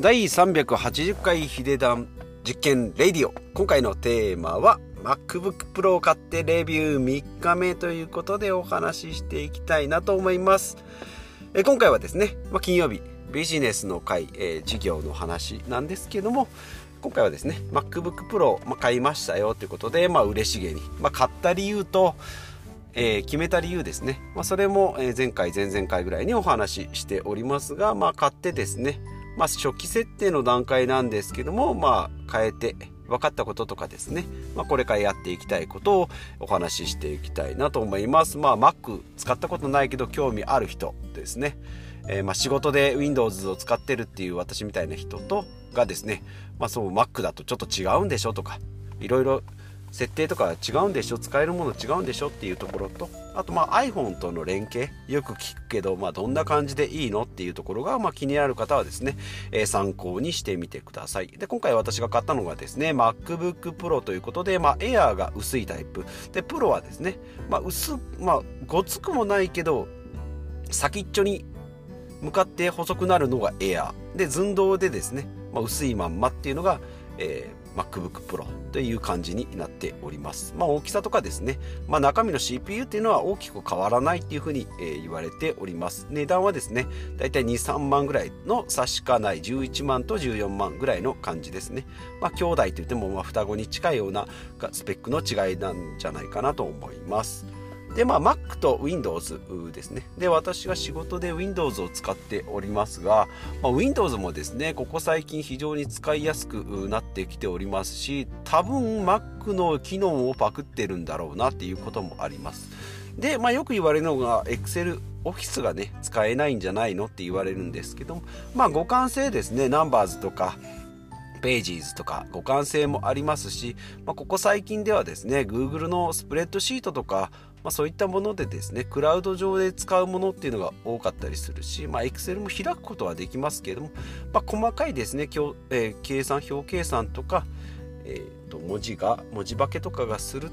第380回ヒデダン実験レディオ。今回のテーマは MacBook Pro を買ってレビュー3日目ということでお話ししていきたいなと思います。え今回はですね、まあ、金曜日ビジネスの会、えー、事業の話なんですけども今回はですね MacBook Pro、まあ、買いましたよということで、まあ、嬉しげに、まあ、買った理由とえー、決めた理由ですね、まあ、それも、前回前々回ぐらいにお話ししておりますが、まあ、買ってですね、まあ、初期設定の段階なんですけども、まあ、変えて分かったこととかですね、まあ、これからやっていきたいことをお話ししていきたいなと思います。まあ、Mac 使ったことないけど興味ある人ですね、えー、まあ仕事で Windows を使ってるっていう私みたいな人とがですね、まあ、そう Mac だとちょっと違うんでしょとかいろいろ設定とか違うんでしょ？使えるもの違うんでしょ？っていうところとあとまあ iPhone との連携。よく聞くけど、まあ、どんな感じでいいの？っていうところが、まあ、気になる方はですね、えー、参考にしてみてください。で今回私が買ったのがですね MacBook Pro ということで、まあ、Air が薄いタイプ。で Pro はですね、まあ、薄まあごつくもないけど先っちょに向かって細くなるのが Air で寸胴でですね、まあ、薄いまんまっていうのが、えー MacBook Pro という感じになっております。まあ、大きさとかですね、まあ、中身の CPU っていうのは大きく変わらないっていうふうに、えー、言われております。値段はですね、だいたい2、3万ぐらいの差しかない11万と14万ぐらいの感じですね。まあ、兄弟といってもま双子に近いようなスペックの違いなんじゃないかなと思います。で、まあ、Mac と Windows ですね。で、私が仕事で Windows を使っておりますが、まあ、Windows もですね、ここ最近非常に使いやすくなってきておりますし、多分 Mac の機能をパクってるんだろうなっていうこともあります。で、まあ、よく言われるのが Excel、オフィスがね、使えないんじゃないのって言われるんですけども、まあ、互換性ですね、Numbers とか、ページーズとか互換性もありますし、まあ、ここ最近ではですね Google のスプレッドシートとかまあ、そういったものでですねクラウド上で使うものっていうのが多かったりするし、まあ、Excel も開くことはできますけれども、まあ、細かいですね、えー、計算表計算とか、えー、と文字が文字化けとかがする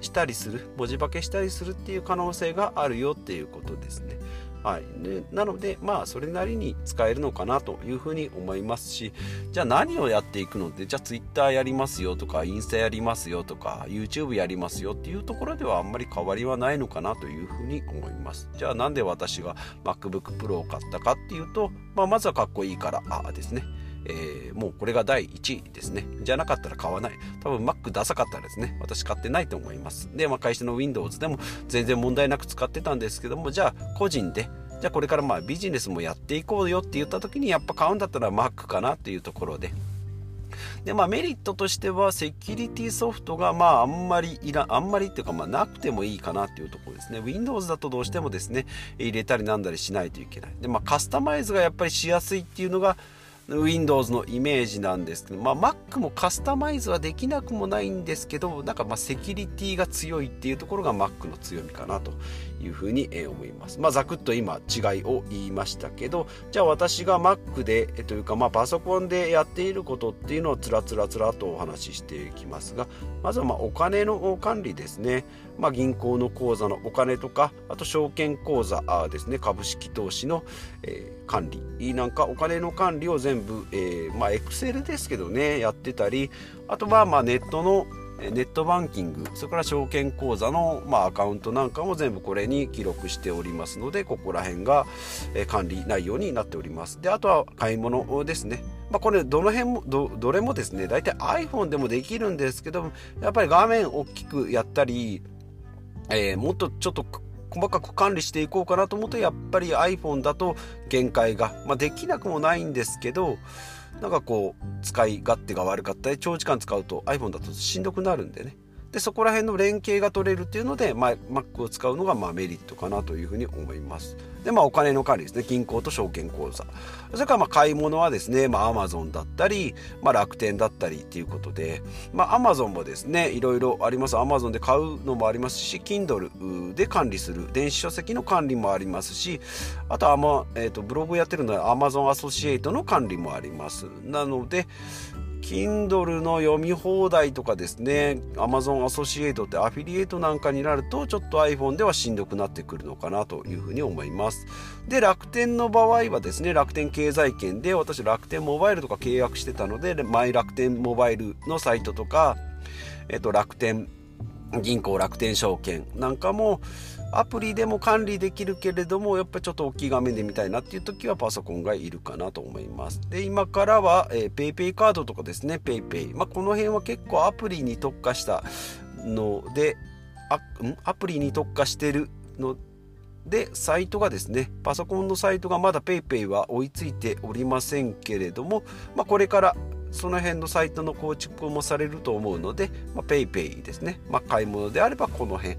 したりする文字化けしたりするっていう可能性があるよっていうことですね。はい、でなのでまあそれなりに使えるのかなというふうに思いますしじゃあ何をやっていくのでじゃあ Twitter やりますよとかインスタやりますよとか YouTube やりますよっていうところではあんまり変わりはないのかなというふうに思います。じゃあなんで私が MacBook Pro を買ったかっていうと、まあ、まずはかっこいいからあですね。えー、もうこれが第1位ですね。じゃなかったら買わない。多分 Mac ダサかったらですね、私買ってないと思います。で、まあ、会社の Windows でも全然問題なく使ってたんですけども、じゃあ個人で、じゃあこれからまあビジネスもやっていこうよって言った時にやっぱ買うんだったら Mac かなっていうところで。でまあ、メリットとしてはセキュリティソフトがまああんまりいらあんまりっていうかまあなくてもいいかなっていうところですね Windows だとどうしてもですね入れたりなんだりしないといけないでまあカスタマイズがやっぱりしやすいっていうのが Windows のイメージなんですけど、まあ、Mac もカスタマイズはできなくもないんですけど、なんかまセキュリティが強いっていうところが Mac の強みかなというふうに思います。まあ、ざくっと今違いを言いましたけど、じゃあ私が Mac で、というかまあパソコンでやっていることっていうのをつらつらつらとお話ししていきますが、まずはまあお金の管理ですね。まあ、銀行の口座のお金とか、あと証券口座ですね、株式投資の、管理なんかお金の管理を全部、えー、まあ、エクセルですけどね、やってたり、あとはまあネットのネットバンキングそれから証券口座の、まあ、アカウントなんかも全部これに記録しておりますのでここら辺が、管理内容になっております。であとは買い物ですね、まあ、これどの辺もどれもですね大体 iPhone でもできるんですけどやっぱり画面大きくやったりえー、もっとちょっと細かく管理していこうかなと思うとやっぱり iPhone だと限界が、まあ、できなくもないんですけどなんかこう使い勝手が悪かったり長時間使うと iPhone だとしんどくなるんでね。でそこら辺の連携が取れるっていうので、まあ、Mac を使うのがまあメリットかなというふうに思います。で、まあ、お金の管理ですね。銀行と証券口座。それから、まあ、買い物はですね、まあ、Amazon だったり、まあ、楽天だったりっていうことで、まあ、Amazon もですね、いろいろあります。Amazon で買うのもありますし、Kindle で管理する、電子書籍の管理もありますし、あとは、ま、え、ー、と、ブログやってるのは Amazon アソシエイトの管理もあります。なので、Kindle の読み放題とかですね Amazon アソシエイトってアフィリエイトなんかになるとちょっと iPhone ではしんどくなってくるのかなというふうに思います。で楽天の場合はですね楽天経済圏で私楽天モバイルとか契約してたのでマイ楽天モバイルのサイトとか、えっと、楽天銀行楽天証券なんかもアプリでも管理できるけれどもやっぱちょっと大きい画面で見たいなっていう時はパソコンがいるかなと思います。で今からは、PayPay カードとかですね。PayPay、まあ、この辺は結構アプリに特化したのであアプリに特化してるのでサイトがですねパソコンのサイトがまだ PayPay は追いついておりませんけれども、まあ、これからその辺のサイトの構築もされると思うので、まあ、PayPay ですね、まあ、買い物であればこの辺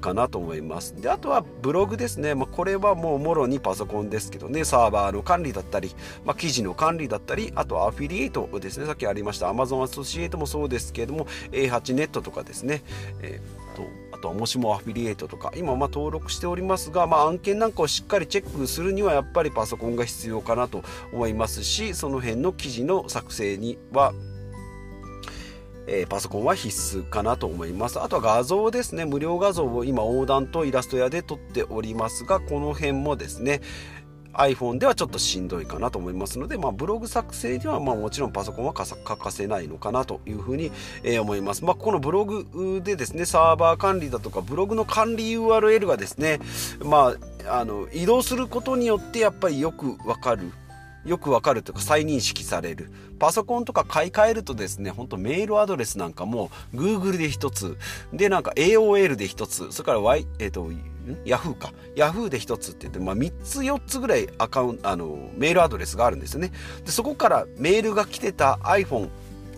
かなと思います。であとはブログですね、まあ、これはもうもろにパソコンですけどね。サーバーの管理だったり、まあ、記事の管理だったりあとはアフィリエイトですね。さっきありました Amazon アソシエイトもそうですけれども A8 ネットとかですね、えー、とあとはもしもアフィリエイトとか今ま登録しておりますが、まあ、案件なんかをしっかりチェックするにはやっぱりパソコンが必要かなと思いますしその辺の記事の作成にはえー、パソコンは必須かなと思います。あとは画像ですね。無料画像を今横断とイラスト屋で撮っておりますが、この辺もですね、iPhone ではちょっとしんどいかなと思いますので、まあ、ブログ作成にはまあもちろんパソコンは欠かせないのかなというふうに、え思います。まあ、このブログでですね、サーバー管理だとか、ブログの管理 URL がですね、まあ、あの移動することによってやっぱりよくわかるよくわかるというか再認識される。パソコンとか買い替えるとですね、ほんとメールアドレスなんかも Google で1つ、でなんか AOL で1つ、それから Y、えっ、ー、と、ヤフーか。ヤフーで1つって言って、まあ、3つ4つぐらいアカウン、あの、メールアドレスがあるんですよね。で、そこからメールが来てた iPhone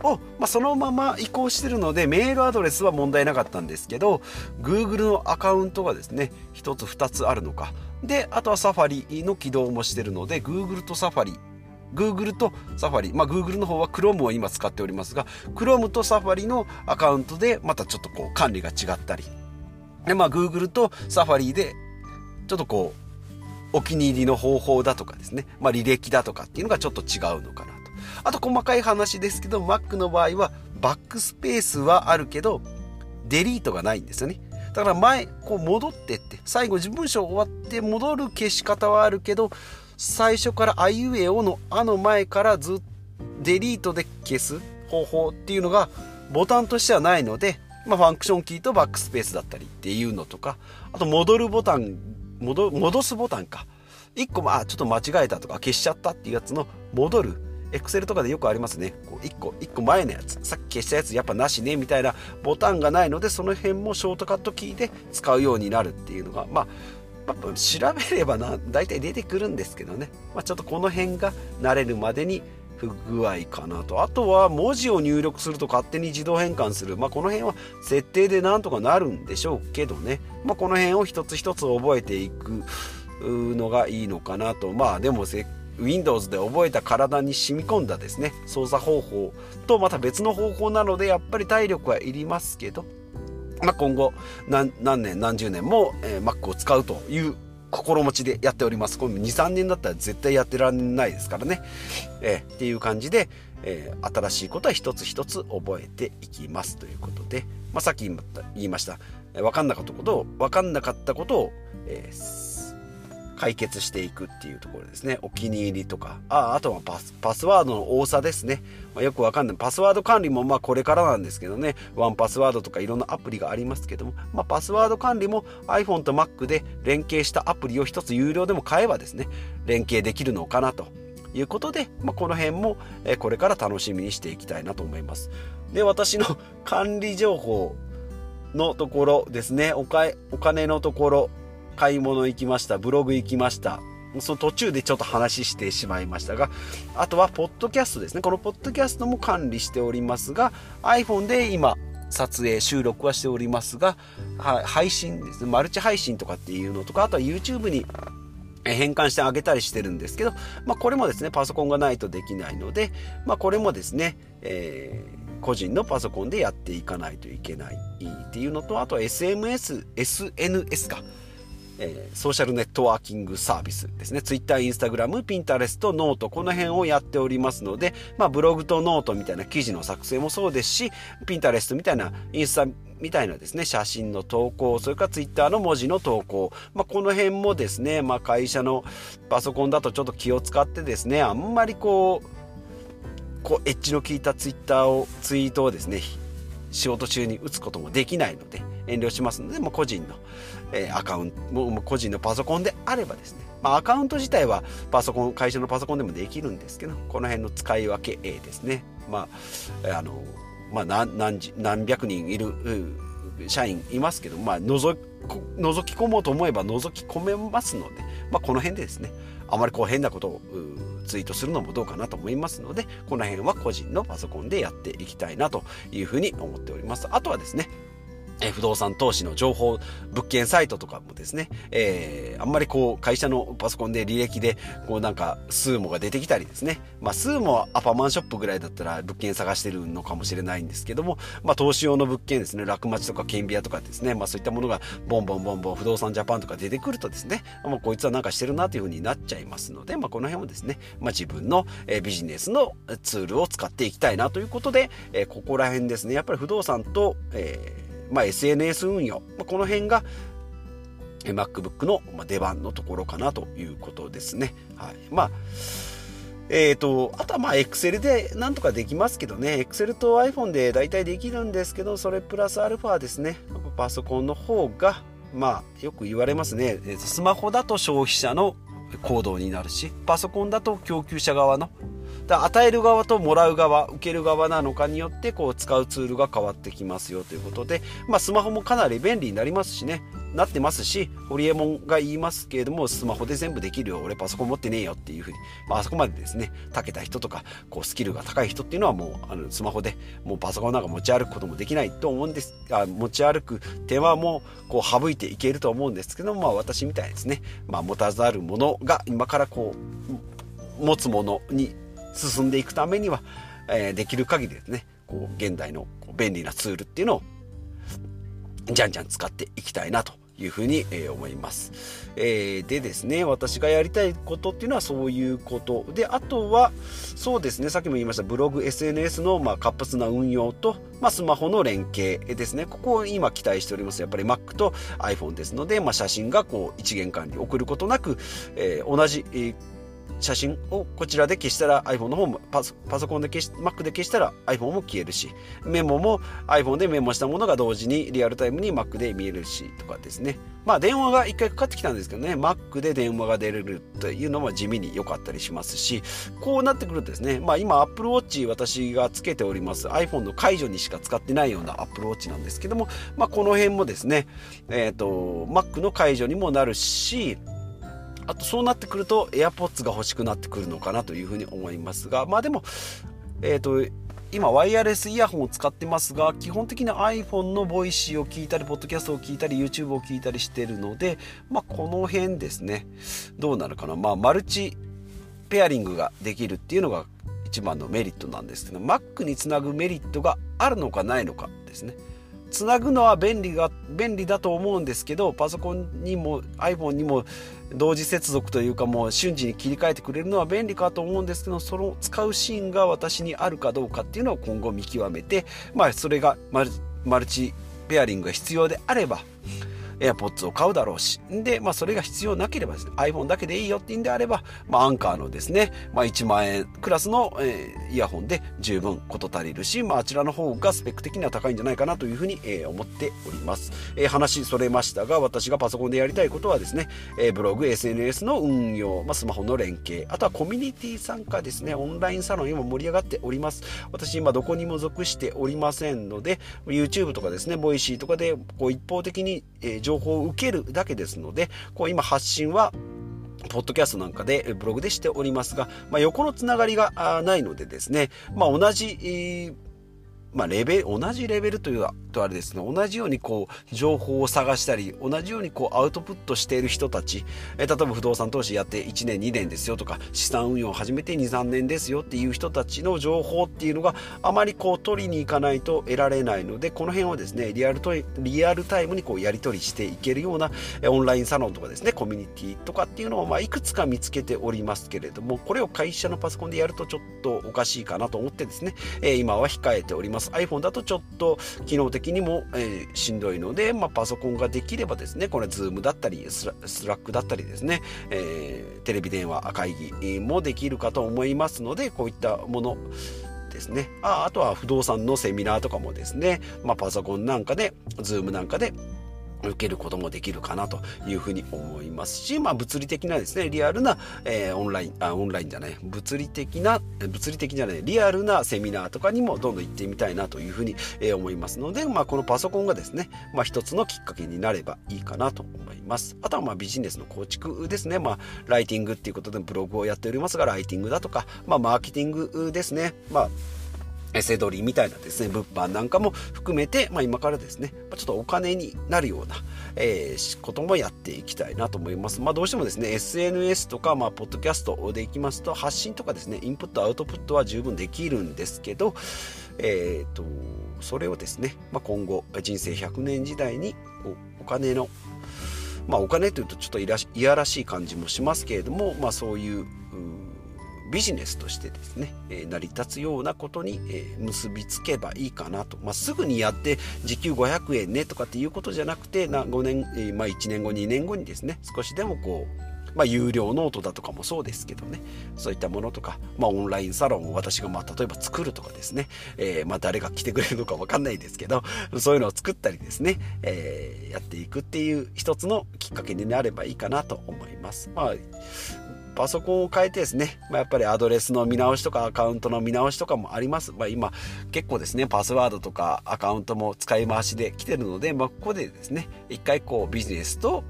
を、まあ、そのまま移行してるのでメールアドレスは問題なかったんですけど Google のアカウントがですね1つ2つあるのかであとはサファリの起動もしてるので Google とサファリ Google とサファリ、まあ、Google の方は Chrome を今使っておりますが Chrome とサファリのアカウントでまたちょっとこう管理が違ったりで、まあ、Google とサファリでちょっとこうお気に入りの方法だとかですね、まあ、履歴だとかっていうのがちょっと違うのかなと。あと細かい話ですけど Mac の場合はバックスペースはあるけどデリートがないんですよね。だから前こう戻ってって最後文章終わって戻る消し方はあるけど最初からあいうえおのあの前からずっとデリートで消す方法っていうのがボタンとしてはないので、まあ、ファンクションキーとバックスペースだったりっていうのとかあと戻るボタン戻戻すボタンか1個まあちょっと間違えたとか消しちゃったっていうやつの戻るエクセルとかでよくありますね。こう1個、1個前のやつ、さっき消したやつやっぱなしね、みたいなボタンがないので、その辺もショートカットキーで使うようになるっていうのが、まあ、まあ、調べればな、大体出てくるんですけどね。まあ、ちょっとこの辺が慣れるまでに具合かなと。あとは文字を入力すると勝手に自動変換する。まあ、この辺は設定でなんとかなるんでしょうけどね。まあ、この辺を一つ一つ覚えていくのがいいのかなと。まあ、でもせ Windows で覚えた体に染み込んだですね操作方法とまた別の方法なのでやっぱり体力はいりますけど、まあ、今後何年何十年も、えー、Mac を使うという心持ちでやっております。これ23年だったら絶対やってられないですからね、えー、っていう感じで、えー、新しいことは一つ一つ覚えていきますということで、まあ、さっき言いました。分かんなかったことを分かんなかったことを、えー解決していくっていうところですね。お気に入りとか。ああとはパスパスワードの多さですね。まあ、よくわかんない。パスワード管理もまあこれからなんですけどね。ワンパスワードとかいろんなアプリがありますけども、まあ、パスワード管理も iPhone と Mac で連携したアプリを一つ有料でも買えばですね、連携できるのかなということで、まあ、この辺もこれから楽しみにしていきたいなと思います。で、私の管理情報のところですね、おかお金のところ、買い物行きました、ブログ行きました。その途中でちょっと話してしまいましたが、あとは、ポッドキャストですね。このポッドキャストも管理しておりますが、iPhone で今、撮影、収録はしておりますが、配信ですね。マルチ配信とかっていうのとか、あとは YouTube に変換してあげたりしてるんですけど、まあ、これもですね、パソコンがないとできないので、まあ、これもですね、えー、個人のパソコンでやっていかないといけないっていうのと、あと SMS、SNS か。えー、ソーシャルネットワーキングサービスですね。Twitter、Instagram、 Pinterest、note、この辺をやっておりますので、まあ、ブログとノートみたいな記事の作成もそうですし、Pinterest みたいなインスタみたいなですね、写真の投稿、それから Twitter の文字の投稿、まあ、この辺もですね、まあ、会社のパソコンだとちょっと気を使ってですね、あんまりこう、こうエッジの効いたツイッターをツイートをですね仕事中に打つこともできないので遠慮しますので、まあ、個人の、え、アカウントも個人のパソコンであればですね、まあ、アカウント自体はパソコン会社のパソコンでもできるんですけどこの辺の使い分けですね。まああのまあ何何何百人いる社員いますけど、まあ、覗覗き込もうと思えば覗き込めますので、まあ、この辺でですねあまりこう変なことをツイートするのもどうかなと思いますのでこの辺は個人のパソコンでやっていきたいなというふうに思っております。あとはですねえ不動産投資の情報物件サイトとかもですね、えー、あんまりこう会社のパソコンで履歴でこうなんかスーモが出てきたりですね、まあ、スーモはアパマンショップぐらいだったら物件探してるのかもしれないんですけども、まあ、投資用の物件ですね。楽町とかンビアとかですね、まあ、そういったものがボンボンボンボン不動産ジャパンとか出てくるとですね、まあ、こいつはなんかしてるなというふうになっちゃいますので、まあ、この辺もですね、まあ、自分のえビジネスのツールを使っていきたいなということで、えここら辺ですね。やっぱり不動産と、えーまあ、SNS 運用、まあ、この辺が MacBook の出番のところかなということですね。はい。まあ、え、ー、と、あとはまあ Excel でなんとかできますけどね、Excel と iPhone で大体できるんですけど、それプラスアルファですね、パソコンの方が、まあ、よく言われますね、スマホだと消費者の行動になるし、パソコンだと供給者側のだ与える側ともらう側受ける側なのかによってこう使うツールが変わってきますよということで、まあ、スマホもかなり便利になりますしね。なってますしホリエモンが言いますけれどもスマホで全部できるよ俺パソコン持ってねえよっていうふうに、まあ、あそこまでですね長けた人とかこうスキルが高い人っていうのはもうあのスマホでもうパソコンなんか持ち歩くこともできないと思うんです。あ持ち歩く手間もこう省いていけると思うんですけどまあ私みたいですね、まあ、持たざるものが今からこう持つものに進んでいくためには、えー、できる限りですねこう現代の便利なツールっていうのをじゃんじゃん使っていきたいなというふうに、えー、思います、えー、でですね私がやりたいことっていうのはそういうこと。であとはそうですねさっきも言いましたブログ SNS のまあ活発な運用と、まあ、スマホの連携ですね。ここを今期待しております。やっぱり Mac と iPhone ですので、まあ、写真がこう一元管理送ることなく、えー、同じ、えー写真をこちらで消したら iPhone の方もパソコンで消し Mac で消したら iPhone も消えるしメモも iPhone でメモしたものが同時にリアルタイムに Mac で見えるしとかですね。まあ電話が1回かかってきたんですけどね。Mac で電話が出れるというのも地味に良かったりしますしこうなってくるとですねまあ今 Apple Watch 私がつけております iPhone の解除にしか使ってないような Apple Watch なんですけどもまあこの辺もですねえっ、ー、と Mac の解除にもなるしあとそうなってくると AirPods が欲しくなってくるのかなというふうに思いますがまあでもえっ、ー、と今ワイヤレスイヤホンを使ってますが基本的に iPhone のボイシーを聞いたりポッドキャストを聞いたり YouTube を聞いたりしてるのでまあこの辺ですね。どうなるかな。まあマルチペアリングができるっていうのが一番のメリットなんですけど Mac につなぐメリットがあるのかないのかですね。つなぐのは便利が便利だと思うんですけどパソコンにも iPhone にも同時接続というかもう瞬時に切り替えてくれるのは便利かと思うんですけどその使うシーンが私にあるかどうかっていうのを今後見極めてまあそれがマルチペアリングが必要であれば AirPods を買うだろうし、で、まあ、それが必要なければですね、iPhone だけでいいよっていうんであれば、まあ、アンカーのですね、まあ、1万円クラスの、えー、イヤホンで十分事足りるし、まあ、あちらの方がスペック的には高いんじゃないかなというふうに、えー、思っております。えー、話それましたが、私がパソコンでやりたいことはですね、えー、ブログ、SNS の運用、まあ、スマホの連携、あとはコミュニティ参加ですね、オンラインサロン今盛り上がっております。私今どこにも属しておりませんので、YouTube とかですね、 Voicy とかでこう一方的に、えー、情報を受けるだけですので、こう今発信はポッドキャストなんかでブログでしておりますが、まあ、横のつながりがないのでですね、まあ、同じ、まあ、レベル同じレベルというとあれですね。同じようにこう情報を探したり同じようにこうアウトプットしている人たち、え例えば不動産投資やって1年2年ですよとか資産運用を始めて23年ですよっていう人たちの情報っていうのがあまりこう取りに行かないと得られないのでこの辺をですねリアルとリアルタイムにこうやり取りしていけるようなオンラインサロンとかですねコミュニティとかっていうのをまあいくつか見つけておりますけれどもこれを会社のパソコンでやるとちょっとおかしいかなと思ってですね、え今は控えております。iPhone だとちょっと機能的にも、えー、しんどいので、まあ、パソコンができればですねこれ Zoom だったり Slack だったりですね、えー、テレビ電話会議もできるかと思いますのでこういったものですね。ああとは不動産のセミナーとかもですね、まあ、パソコンなんかで Zoom なんかで受けることもできるかなというふうに思いますし、まあ、物理的なですねリアルな、えー、オンラインあオンラインじゃない物理的な物理的じゃないリアルなセミナーとかにもどんどん行ってみたいなというふうに、えー、思いますので、まあ、このパソコンがですね、まあ、一つのきっかけになればいいかなと思います。あとはまあビジネスの構築ですね、まあ、ライティングっていうことでブログをやっておりますがライティングだとか、まあ、マーケティングですね、まあセドリみたいなですね、物販なんかも含めて、まあ、今からですね、ちょっとお金になるような、えー、こともやっていきたいなと思います。まあ、どうしてもですね、SNS とか、まあ、ポッドキャストでいきますと、発信とかですね、インプット、アウトプットは十分できるんですけど、えっ、ー、と、それをですね、まあ、今後、人生100年時代にお金の、まあ、お金というとちょっといやらしい感じもしますけれども、まあ、そういう、ビジネスとしてですね、え成り立つようなことに、え結びつけばいいかなと、まあ、すぐにやって時給500円ねとかっていうことじゃなくてな5年、えまあ、1年後2年後にですね少しでもこうまあ、有料ノートだとかもそうですけどね。そういったものとか、まあ、オンラインサロンを私がまあ例えば作るとかですね、えー、まあ誰が来てくれるのか分かんないですけどそういうのを作ったりですね、えー、やっていくっていう一つのきっかけになればいいかなと思います。まあパソコンを変えてですね、まあ、やっぱりアドレスの見直しとかアカウントの見直しとかもあります。まあ、今結構ですね、パスワードとかアカウントも使い回しで来てるので、まあ、ここでですね、一回こうビジネスと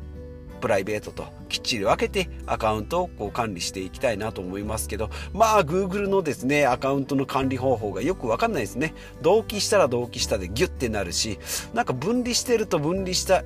プライベートときっちり分けてアカウントをこう管理していきたいなと思いますけど、まあ Google のですね、アカウントの管理方法がよくわかんないですね。同期したら同期したでギュッてなるし、なんか分離してると分離した、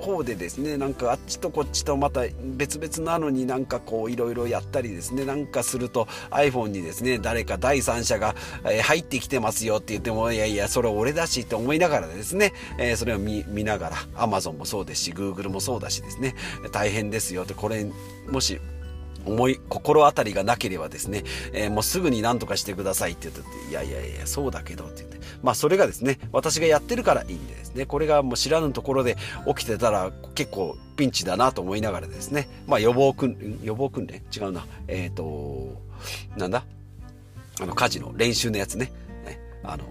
方でですねなんかあっちとこっちとまた別々なのになんかこういろいろやったりですねなんかすると iPhone にですね誰か第三者が、え入ってきてますよって言ってもいやいやそれ俺だしって思いながらですね、えそれを見ながら Amazon もそうですし Google もそうだしですね大変ですよってこれもし思い心当たりがなければですね、えー、もうすぐに何とかしてくださいって言っていやいやいやそうだけどって言って。まあそれがですね私がやってるからいいんでですね。これがもう知らぬところで起きてたら結構ピンチだなと思いながらですね。まあ予防訓予防訓練？違うな。えっ、ー、となんだ？あの火事の練習のやつね。ね。あの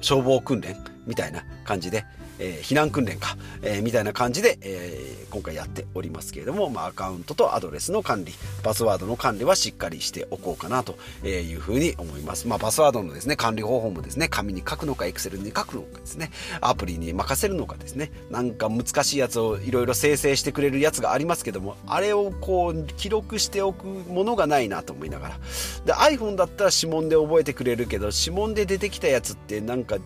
消防訓練みたいな感じでえー、避難訓練か、えー、みたいな感じで、えー、今回やっておりますけれども、まあ、アカウントとアドレスの管理、パスワードの管理はしっかりしておこうかなというふうに思います。まあ、パスワードのですね、管理方法もですね、紙に書くのか、エクセルに書くのかですね、アプリに任せるのかですね、なんか難しいやつをいろいろ生成してくれるやつがありますけども、あれをこう、記録しておくものがないなと思いながら。で、iPhone だったら指紋で覚えてくれるけど、指紋で出てきたやつってなんか、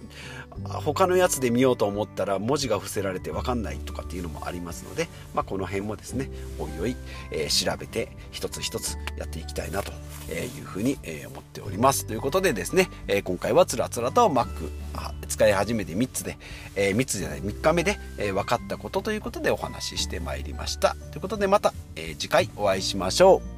他のやつで見ようと思ったら文字が伏せられて分かんないとかっていうのもありますので、まあ、この辺もですねおいおい、えー、調べて一つ一つやっていきたいなというふうに思っております。ということでですね、え、今回はつらつらと Mac 使い始めて3つで、えー、3つじゃない3日目で、え、分かったことということでお話ししてまいりました。ということでまた、え、次回お会いしましょう。